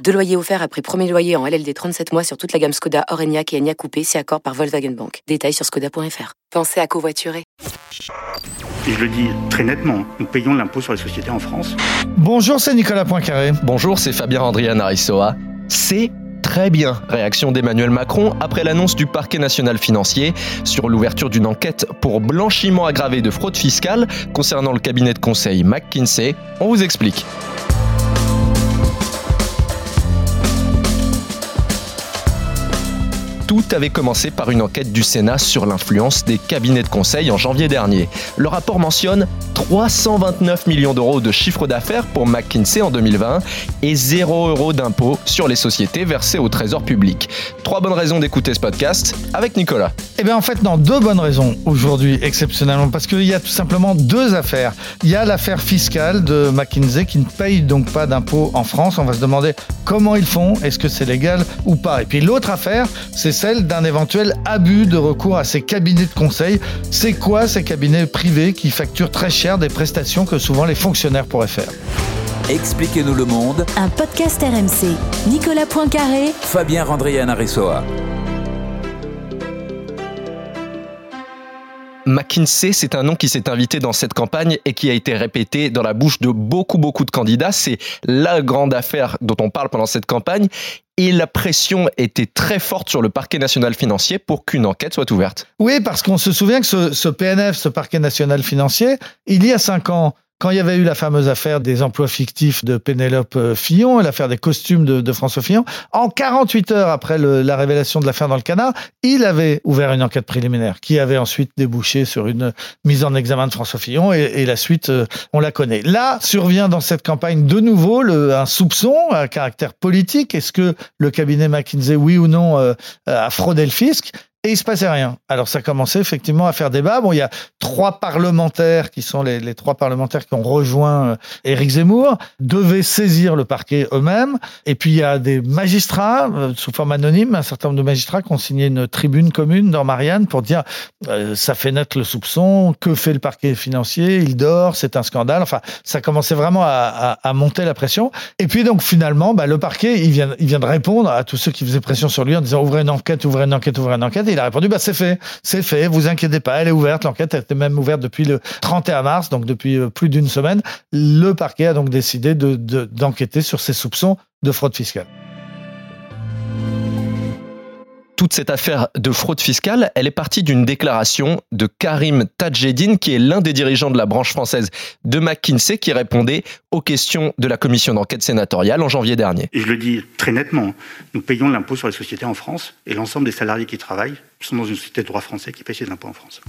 Deux loyers offerts après premier loyer en LLD 37 mois sur toute la gamme Skoda, Orenia et Enya Coupé, si accord par Volkswagen Bank. Détails sur skoda.fr. Pensez à covoiturer. Et je le dis très nettement, nous payons l'impôt sur les sociétés en France. Bonjour, c'est Nicolas Poincaré. Bonjour, c'est Fabien Andrian Arissoa. C'est très bien. Réaction d'Emmanuel Macron après l'annonce du parquet national financier sur l'ouverture d'une enquête pour blanchiment aggravé de fraude fiscale concernant le cabinet de conseil McKinsey. On vous explique. Tout avait commencé par une enquête du Sénat sur l'influence des cabinets de conseil en janvier dernier. Le rapport mentionne 329 millions d'euros de chiffre d'affaires pour McKinsey en 2020 et 0 euros d'impôts sur les sociétés versées au trésor public. Trois bonnes raisons d'écouter ce podcast avec Nicolas. Eh bien en fait non, deux bonnes raisons aujourd'hui exceptionnellement parce qu'il y a tout simplement deux affaires. Il y a l'affaire fiscale de McKinsey qui ne paye donc pas d'impôts en France. On va se demander comment ils font, est-ce que c'est légal ou pas. Et puis l'autre affaire, c'est celle d'un éventuel abus de recours à ces cabinets de conseil. C'est quoi ces cabinets privés qui facturent très cher des prestations que souvent les fonctionnaires pourraient faire? Expliquez-nous le monde. Un podcast RMC. Nicolas Poincaré. Fabien Randrian Aressoa. McKinsey, c'est un nom qui s'est invité dans cette campagne et qui a été répété dans la bouche de beaucoup, beaucoup de candidats. C'est la grande affaire dont on parle pendant cette campagne. Et la pression était très forte sur le parquet national financier pour qu'une enquête soit ouverte. Oui, parce qu'on se souvient que ce, PNF, ce parquet national financier, il y a cinq ans, quand il y avait eu la fameuse affaire des emplois fictifs de Pénélope euh, Fillon, l'affaire des costumes de, François Fillon, en 48 heures après la révélation de l'affaire dans le canard, il avait ouvert une enquête préliminaire qui avait ensuite débouché sur une mise en examen de François Fillon et, la suite, euh, on la connaît. Là, survient dans cette campagne de nouveau un soupçon à caractère politique. Est-ce que le cabinet McKinsey, oui ou non, euh, a fraudé le fisc? Et il se passait rien. Alors ça commençait effectivement à faire débat. Bon, il y a trois parlementaires qui sont les, trois parlementaires qui ont rejoint euh, Éric Zemmour, devaient saisir le parquet eux-mêmes. Et puis il y a des magistrats, euh, sous forme anonyme, un certain nombre de magistrats qui ont signé une tribune commune dans Marianne pour dire euh, ça fait naître le soupçon, que fait le parquet financier, il dort, c'est un scandale. Enfin, ça commençait vraiment à monter la pression. Et puis donc finalement, bah, le parquet, il vient, il vient de répondre à tous ceux qui faisaient pression sur lui en disant ouvrez une enquête, ouvrez une enquête, ouvrez une enquête il a répondu bah, c'est fait, c'est fait, vous inquiétez pas, elle est ouverte. L'enquête était même ouverte depuis le 31 mars, donc depuis euh, plus d'une semaine. Le parquet a donc décidé d'enquêter de, sur ces soupçons de fraude fiscale toute cette affaire de fraude fiscale, elle est partie d'une déclaration de Karim Tadjedine, qui est l'un des dirigeants de la branche française de McKinsey, qui répondait aux questions de la commission d'enquête sénatoriale en janvier dernier. Et je le dis très nettement, nous payons l'impôt sur les sociétés en France et l'ensemble des salariés qui travaillent sont dans une société de droit français qui paye ses impôts en France.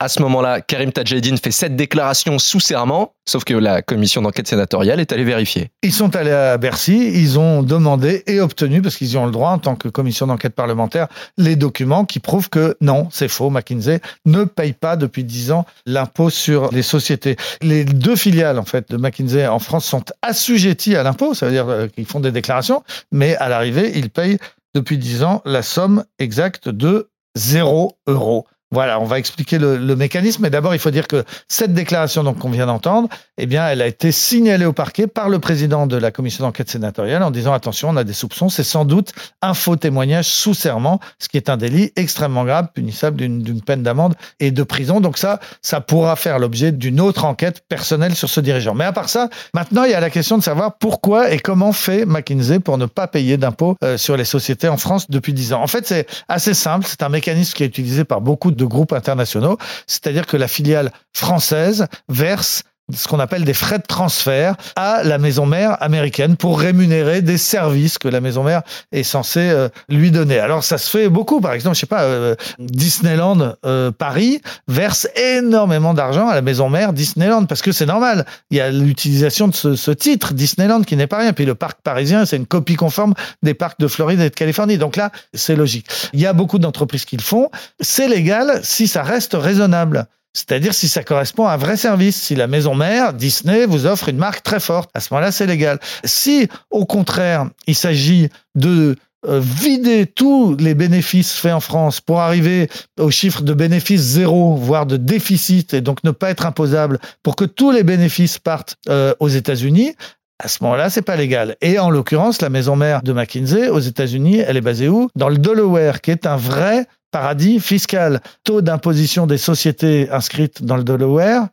À ce moment-là, Karim Tadjedine fait cette déclaration sous serment, sauf que la commission d'enquête sénatoriale est allée vérifier. Ils sont allés à Bercy, ils ont demandé et obtenu, parce qu'ils y ont le droit en tant que commission d'enquête parlementaire, les documents qui prouvent que non, c'est faux, McKinsey ne paye pas depuis dix ans l'impôt sur les sociétés. Les deux filiales en fait de McKinsey en France sont assujetties à l'impôt, ça veut dire euh, qu'ils font des déclarations, mais à l'arrivée, ils payent depuis dix ans la somme exacte de zéro euro voilà, on va expliquer le, mécanisme, mais d'abord il faut dire que cette déclaration qu'on vient d'entendre, eh bien, elle a été signalée au parquet par le président de la commission d'enquête sénatoriale en disant attention, on a des soupçons, c'est sans doute un faux témoignage sous serment, ce qui est un délit extrêmement grave, punissable d'une peine d'amende et de prison. Donc ça, ça pourra faire l'objet d'une autre enquête personnelle sur ce dirigeant. Mais à part ça, maintenant il y a la question de savoir pourquoi et comment fait McKinsey pour ne pas payer d'impôts euh, sur les sociétés en France depuis 10 ans. En fait, c'est assez simple, c'est un mécanisme qui est utilisé par beaucoup de de groupes internationaux, c'est-à-dire que la filiale française verse ce qu'on appelle des frais de transfert à la maison mère américaine pour rémunérer des services que la maison mère est censée euh, lui donner. Alors ça se fait beaucoup, par exemple, je sais pas, euh, Disneyland euh, Paris verse énormément d'argent à la maison mère Disneyland parce que c'est normal. Il y a l'utilisation de ce, ce, titre Disneyland qui n'est pas rien. Puis le parc parisien, c'est une copie conforme des parcs de Floride et de Californie. Donc là, c'est logique. Il y a beaucoup d'entreprises qui le font. C'est légal si ça reste raisonnable. C'est-à-dire si ça correspond à un vrai service. Si la maison mère, Disney, vous offre une marque très forte, à ce moment-là, c'est légal. Si, au contraire, il s'agit de euh, vider tous les bénéfices faits en France pour arriver au chiffre de bénéfices zéro, voire de déficit, et donc ne pas être imposable, pour que tous les bénéfices partent euh, aux États-Unis, à ce moment-là, c'est pas légal. Et en l'occurrence, la maison mère de McKinsey aux États-Unis, elle est basée où? Dans le Delaware, qui est un vrai paradis fiscal. Taux d'imposition des sociétés inscrites dans le Delaware,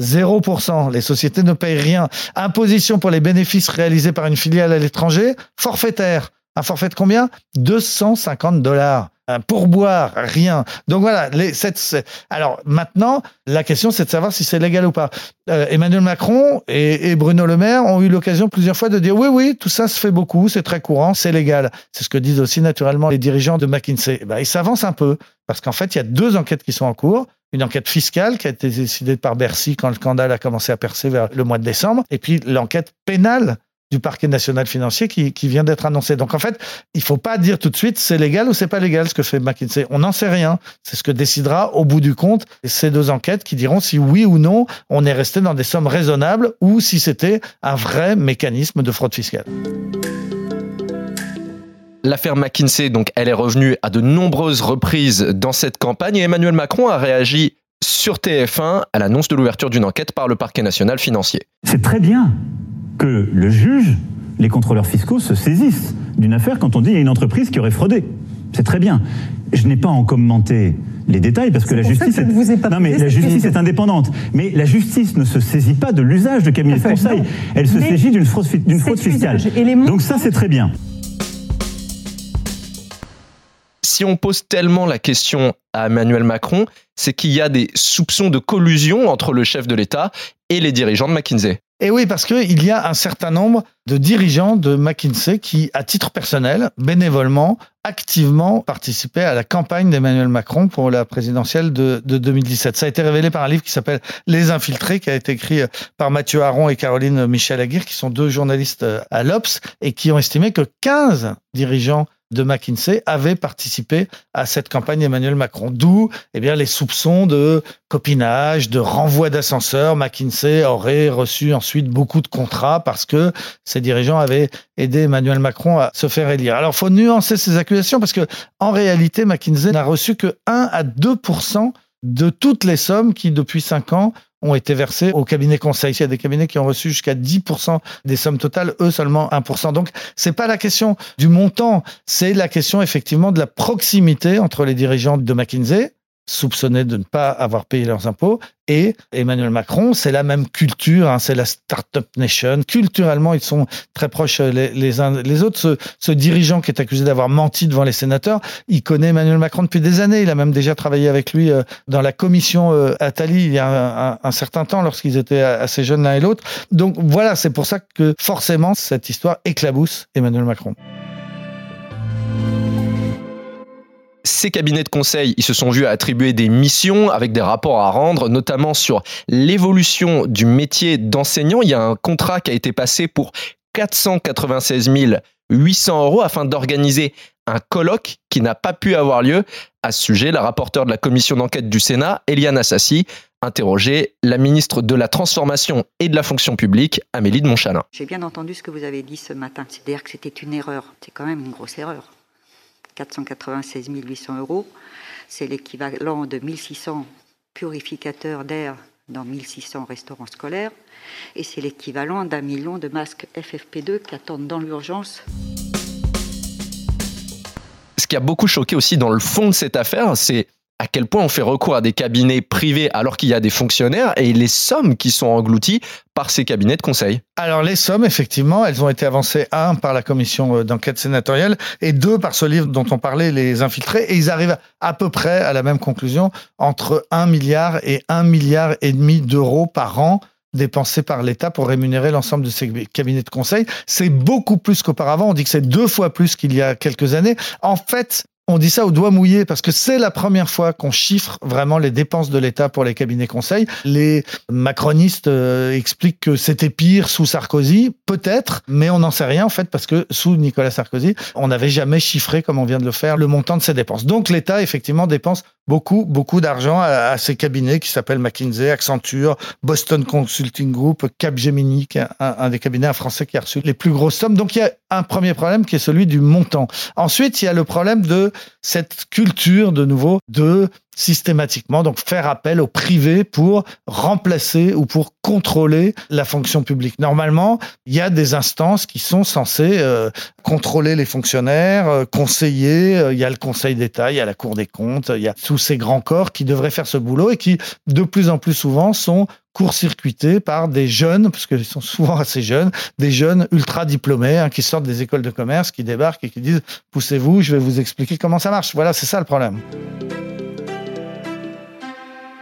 0%. Les sociétés ne payent rien. Imposition pour les bénéfices réalisés par une filiale à l'étranger, forfaitaire. Un forfait de combien? 250 dollars. Un pourboire, rien. Donc voilà. Les, alors maintenant, la question c'est de savoir si c'est légal ou pas. Euh, Emmanuel Macron et, et, Bruno Le Maire ont eu l'occasion plusieurs fois de dire oui, oui, tout ça se fait beaucoup, c'est très courant, c'est légal. C'est ce que disent aussi naturellement les dirigeants de McKinsey. Ben, ils s'avancent un peu parce qu'en fait, il y a deux enquêtes qui sont en cours une enquête fiscale qui a été décidée par Bercy quand le scandale a commencé à percer vers le mois de décembre, et puis l'enquête pénale du parquet national financier qui, qui vient d'être annoncé. Donc en fait, il faut pas dire tout de suite c'est légal ou c'est pas légal ce que fait McKinsey. On n'en sait rien. C'est ce que décidera au bout du compte ces deux enquêtes qui diront si oui ou non on est resté dans des sommes raisonnables ou si c'était un vrai mécanisme de fraude fiscale. L'affaire McKinsey, donc, elle est revenue à de nombreuses reprises dans cette campagne et Emmanuel Macron a réagi sur TF1 à l'annonce de l'ouverture d'une enquête par le parquet national financier. C'est très bien que le juge, les contrôleurs fiscaux se saisissent d'une affaire quand on dit qu'il y a une entreprise qui aurait fraudé. C'est très bien. Je n'ai pas en commenté les détails parce que la justice, est... non mais la justice est indépendante. Mais la justice ne se saisit pas de l'usage de cabinet de conseil. Elle se saisit d'une fraude, d'une fraude fiscale. Donc ça, c'est très bien. Si on pose tellement la question à Emmanuel Macron, c'est qu'il y a des soupçons de collusion entre le chef de l'État et les dirigeants de McKinsey. Et oui, parce qu'il y a un certain nombre de dirigeants de McKinsey qui, à titre personnel, bénévolement, activement participaient à la campagne d'Emmanuel Macron pour la présidentielle de, de, 2017. Ça a été révélé par un livre qui s'appelle Les Infiltrés, qui a été écrit par Mathieu Aron et Caroline Michel Aguirre, qui sont deux journalistes à l'Obs, et qui ont estimé que 15 dirigeants de McKinsey avait participé à cette campagne Emmanuel Macron. D'où eh les soupçons de copinage, de renvoi d'ascenseur. McKinsey aurait reçu ensuite beaucoup de contrats parce que ses dirigeants avaient aidé Emmanuel Macron à se faire élire. Alors, faut nuancer ces accusations parce que, en réalité, McKinsey n'a reçu que 1 à 2% de toutes les sommes qui, depuis 5 ans, ont été versés au cabinet conseil. Il y a des cabinets qui ont reçu jusqu'à 10% des sommes totales, eux seulement 1%. Donc, c'est pas la question du montant, c'est la question effectivement de la proximité entre les dirigeants de McKinsey soupçonnés de ne pas avoir payé leurs impôts. Et Emmanuel Macron, c'est la même culture, hein, c'est la Startup Nation. Culturellement, ils sont très proches les, les uns les autres. Ce, dirigeant qui est accusé d'avoir menti devant les sénateurs, il connaît Emmanuel Macron depuis des années. Il a même déjà travaillé avec lui euh, dans la commission euh, Attali il y a un certain temps, lorsqu'ils étaient assez jeunes l'un et l'autre. Donc voilà, c'est pour ça que forcément, cette histoire éclabousse Emmanuel Macron ces cabinets de conseil, ils se sont vus attribuer des missions avec des rapports à rendre, notamment sur l'évolution du métier d'enseignant. Il y a un contrat qui a été passé pour 496 800 euros afin d'organiser un colloque qui n'a pas pu avoir lieu. À ce sujet, la rapporteure de la commission d'enquête du Sénat, Eliane Assassi, interrogeait la ministre de la Transformation et de la Fonction publique, Amélie de Montchalin. J'ai bien entendu ce que vous avez dit ce matin, c'est-à-dire que c'était une erreur. C'est quand même une grosse erreur. 496 800 euros. C'est l'équivalent de 1600 purificateurs d'air dans 1600 restaurants scolaires. Et c'est l'équivalent d'un million de masques FFP2 qui attendent dans l'urgence. Ce qui a beaucoup choqué aussi dans le fond de cette affaire, c'est à quel point on fait recours à des cabinets privés alors qu'il y a des fonctionnaires et les sommes qui sont englouties par ces cabinets de conseil Alors les sommes, effectivement, elles ont été avancées, un, par la commission euh, d'enquête sénatoriale et deux, par ce livre dont on parlait, Les Infiltrés, et ils arrivent à peu près à la même conclusion, entre 1 milliard et 1 milliard et demi d'euros par an dépensés par l'État pour rémunérer l'ensemble de ces cabinets de conseil. C'est beaucoup plus qu'auparavant. On dit que c'est deux fois plus qu'il y a quelques années. En fait, on dit ça au doigt mouillé parce que c'est la première fois qu'on chiffre vraiment les dépenses de l'État pour les cabinets conseils. Les macronistes euh, expliquent que c'était pire sous Sarkozy, peut-être, mais on n'en sait rien en fait parce que sous Nicolas Sarkozy, on n'avait jamais chiffré comme on vient de le faire le montant de ses dépenses. Donc l'État effectivement dépense beaucoup beaucoup d'argent à, ces cabinets qui s'appellent McKinsey, Accenture, Boston Consulting Group, Capgemini, qui est un, un des cabinets français qui a reçu les plus grosses sommes. Donc il y a un premier problème qui est celui du montant. Ensuite, il y a le problème de cette culture de nouveau de systématiquement donc faire appel au privé pour remplacer ou pour contrôler la fonction publique. Normalement, il y a des instances qui sont censées euh, contrôler les fonctionnaires, euh, conseiller, euh, il y a le Conseil d'État, il y a la Cour des comptes, il y a tous ces grands corps qui devraient faire ce boulot et qui de plus en plus souvent sont court-circuités par des jeunes, parce qu'ils sont souvent assez jeunes, des jeunes ultra diplômés hein, qui sortent des écoles de commerce, qui débarquent et qui disent poussez-vous, je vais vous expliquer comment ça marche. Voilà, c'est ça le problème.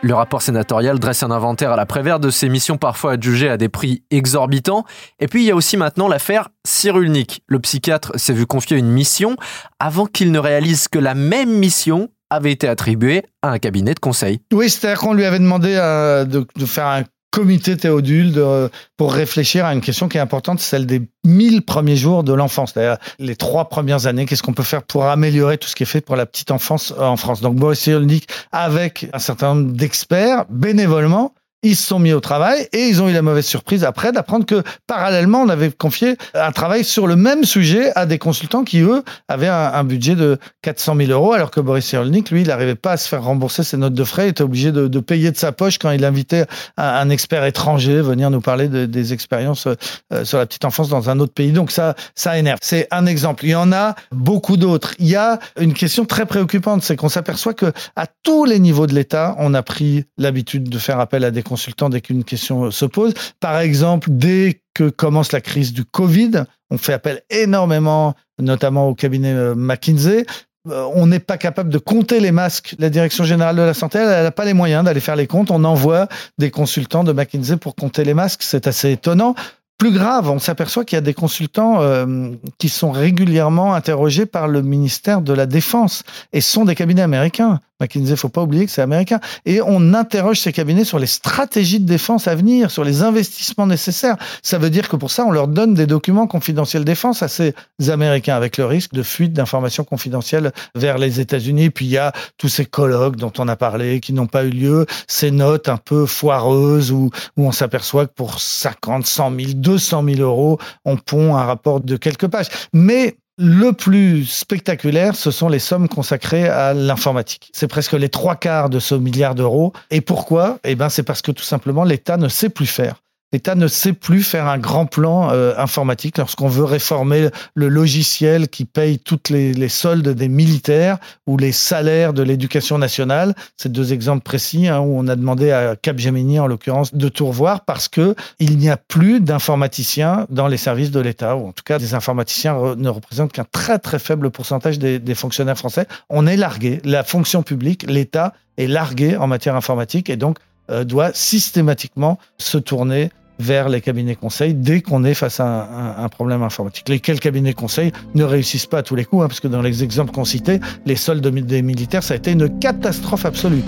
Le rapport sénatorial dresse un inventaire à la prévère de ces missions parfois adjugées à des prix exorbitants. Et puis il y a aussi maintenant l'affaire Cyrulnik. Le psychiatre s'est vu confier une mission avant qu'il ne réalise que la même mission avait été attribuée à un cabinet de conseil. Oui, c'est-à-dire qu'on lui avait demandé euh, de, faire un comité Théodule de, pour réfléchir à une question qui est importante, celle des 1000 premiers jours de l'enfance, les trois premières années. Qu'est-ce qu'on peut faire pour améliorer tout ce qui est fait pour la petite enfance en France? Donc Boris Cyrulnik, avec un certain nombre d'experts, bénévolement, ils se sont mis au travail et ils ont eu la mauvaise surprise après d'apprendre que parallèlement, on avait confié un travail sur le même sujet à des consultants qui, eux, avaient un, budget de 400 000 euros, alors que Boris Cyrulnik, lui, n'arrivait pas à se faire rembourser ses notes de frais, il était obligé de, payer de sa poche quand il invitait un, expert étranger venir nous parler de, des expériences euh, sur la petite enfance dans un autre pays. Donc ça, ça énerve. C'est un exemple. Il y en a beaucoup d'autres. Il y a une question très préoccupante, c'est qu'on s'aperçoit que à tous les niveaux de l'État, on a pris l'habitude de faire appel à des consultant dès qu'une question se pose. Par exemple, dès que commence la crise du Covid, on fait appel énormément, notamment au cabinet euh, McKinsey, euh, on n'est pas capable de compter les masques. La Direction générale de la santé, elle n'a pas les moyens d'aller faire les comptes. On envoie des consultants de McKinsey pour compter les masques. C'est assez étonnant. Plus grave, on s'aperçoit qu'il y a des consultants euh, qui sont régulièrement interrogés par le ministère de la Défense et sont des cabinets américains. McKinsey, faut pas oublier que c'est américain. Et on interroge ces cabinets sur les stratégies de défense à venir, sur les investissements nécessaires. Ça veut dire que pour ça, on leur donne des documents confidentiels défense à ces Américains, avec le risque de fuite d'informations confidentielles vers les États-Unis. Puis il y a tous ces colloques dont on a parlé, qui n'ont pas eu lieu, ces notes un peu foireuses où, où on s'aperçoit que pour 50, 100 000, 200 000 euros, on pond un rapport de quelques pages. Mais le plus spectaculaire, ce sont les sommes consacrées à l'informatique. C'est presque les trois quarts de ce milliard d'euros. Et pourquoi? Eh ben, c'est parce que tout simplement l'État ne sait plus faire. L'État ne sait plus faire un grand plan euh, informatique lorsqu'on veut réformer le logiciel qui paye toutes les, soldes des militaires ou les salaires de l'éducation nationale. C'est deux exemples précis hein, où on a demandé à Capgemini, en l'occurrence, de tout revoir parce que il n'y a plus d'informaticiens dans les services de l'État, ou en tout cas des informaticiens ne représentent qu'un très très faible pourcentage des, des fonctionnaires français. On est largué. La fonction publique, l'État est largué en matière informatique et donc euh, doit systématiquement se tourner vers les cabinets conseils dès qu'on est face à un, problème informatique. Lesquels cabinets conseils ne réussissent pas à tous les coups, hein, parce que dans les exemples qu'on citait, les soldes des militaires, ça a été une catastrophe absolue.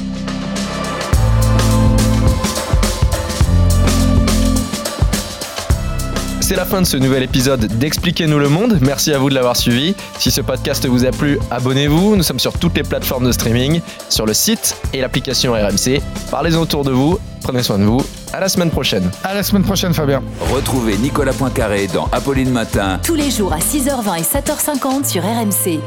C'est la fin de ce nouvel épisode d'Expliquez-nous le monde. Merci à vous de l'avoir suivi. Si ce podcast vous a plu, abonnez-vous. Nous sommes sur toutes les plateformes de streaming, sur le site et l'application RMC. Parlez-en autour de vous. Prenez soin de vous. À la semaine prochaine. À la semaine prochaine, Fabien. Retrouvez Nicolas Poincaré dans Apolline Matin. Tous les jours à 6h20 et 7h50 sur RMC.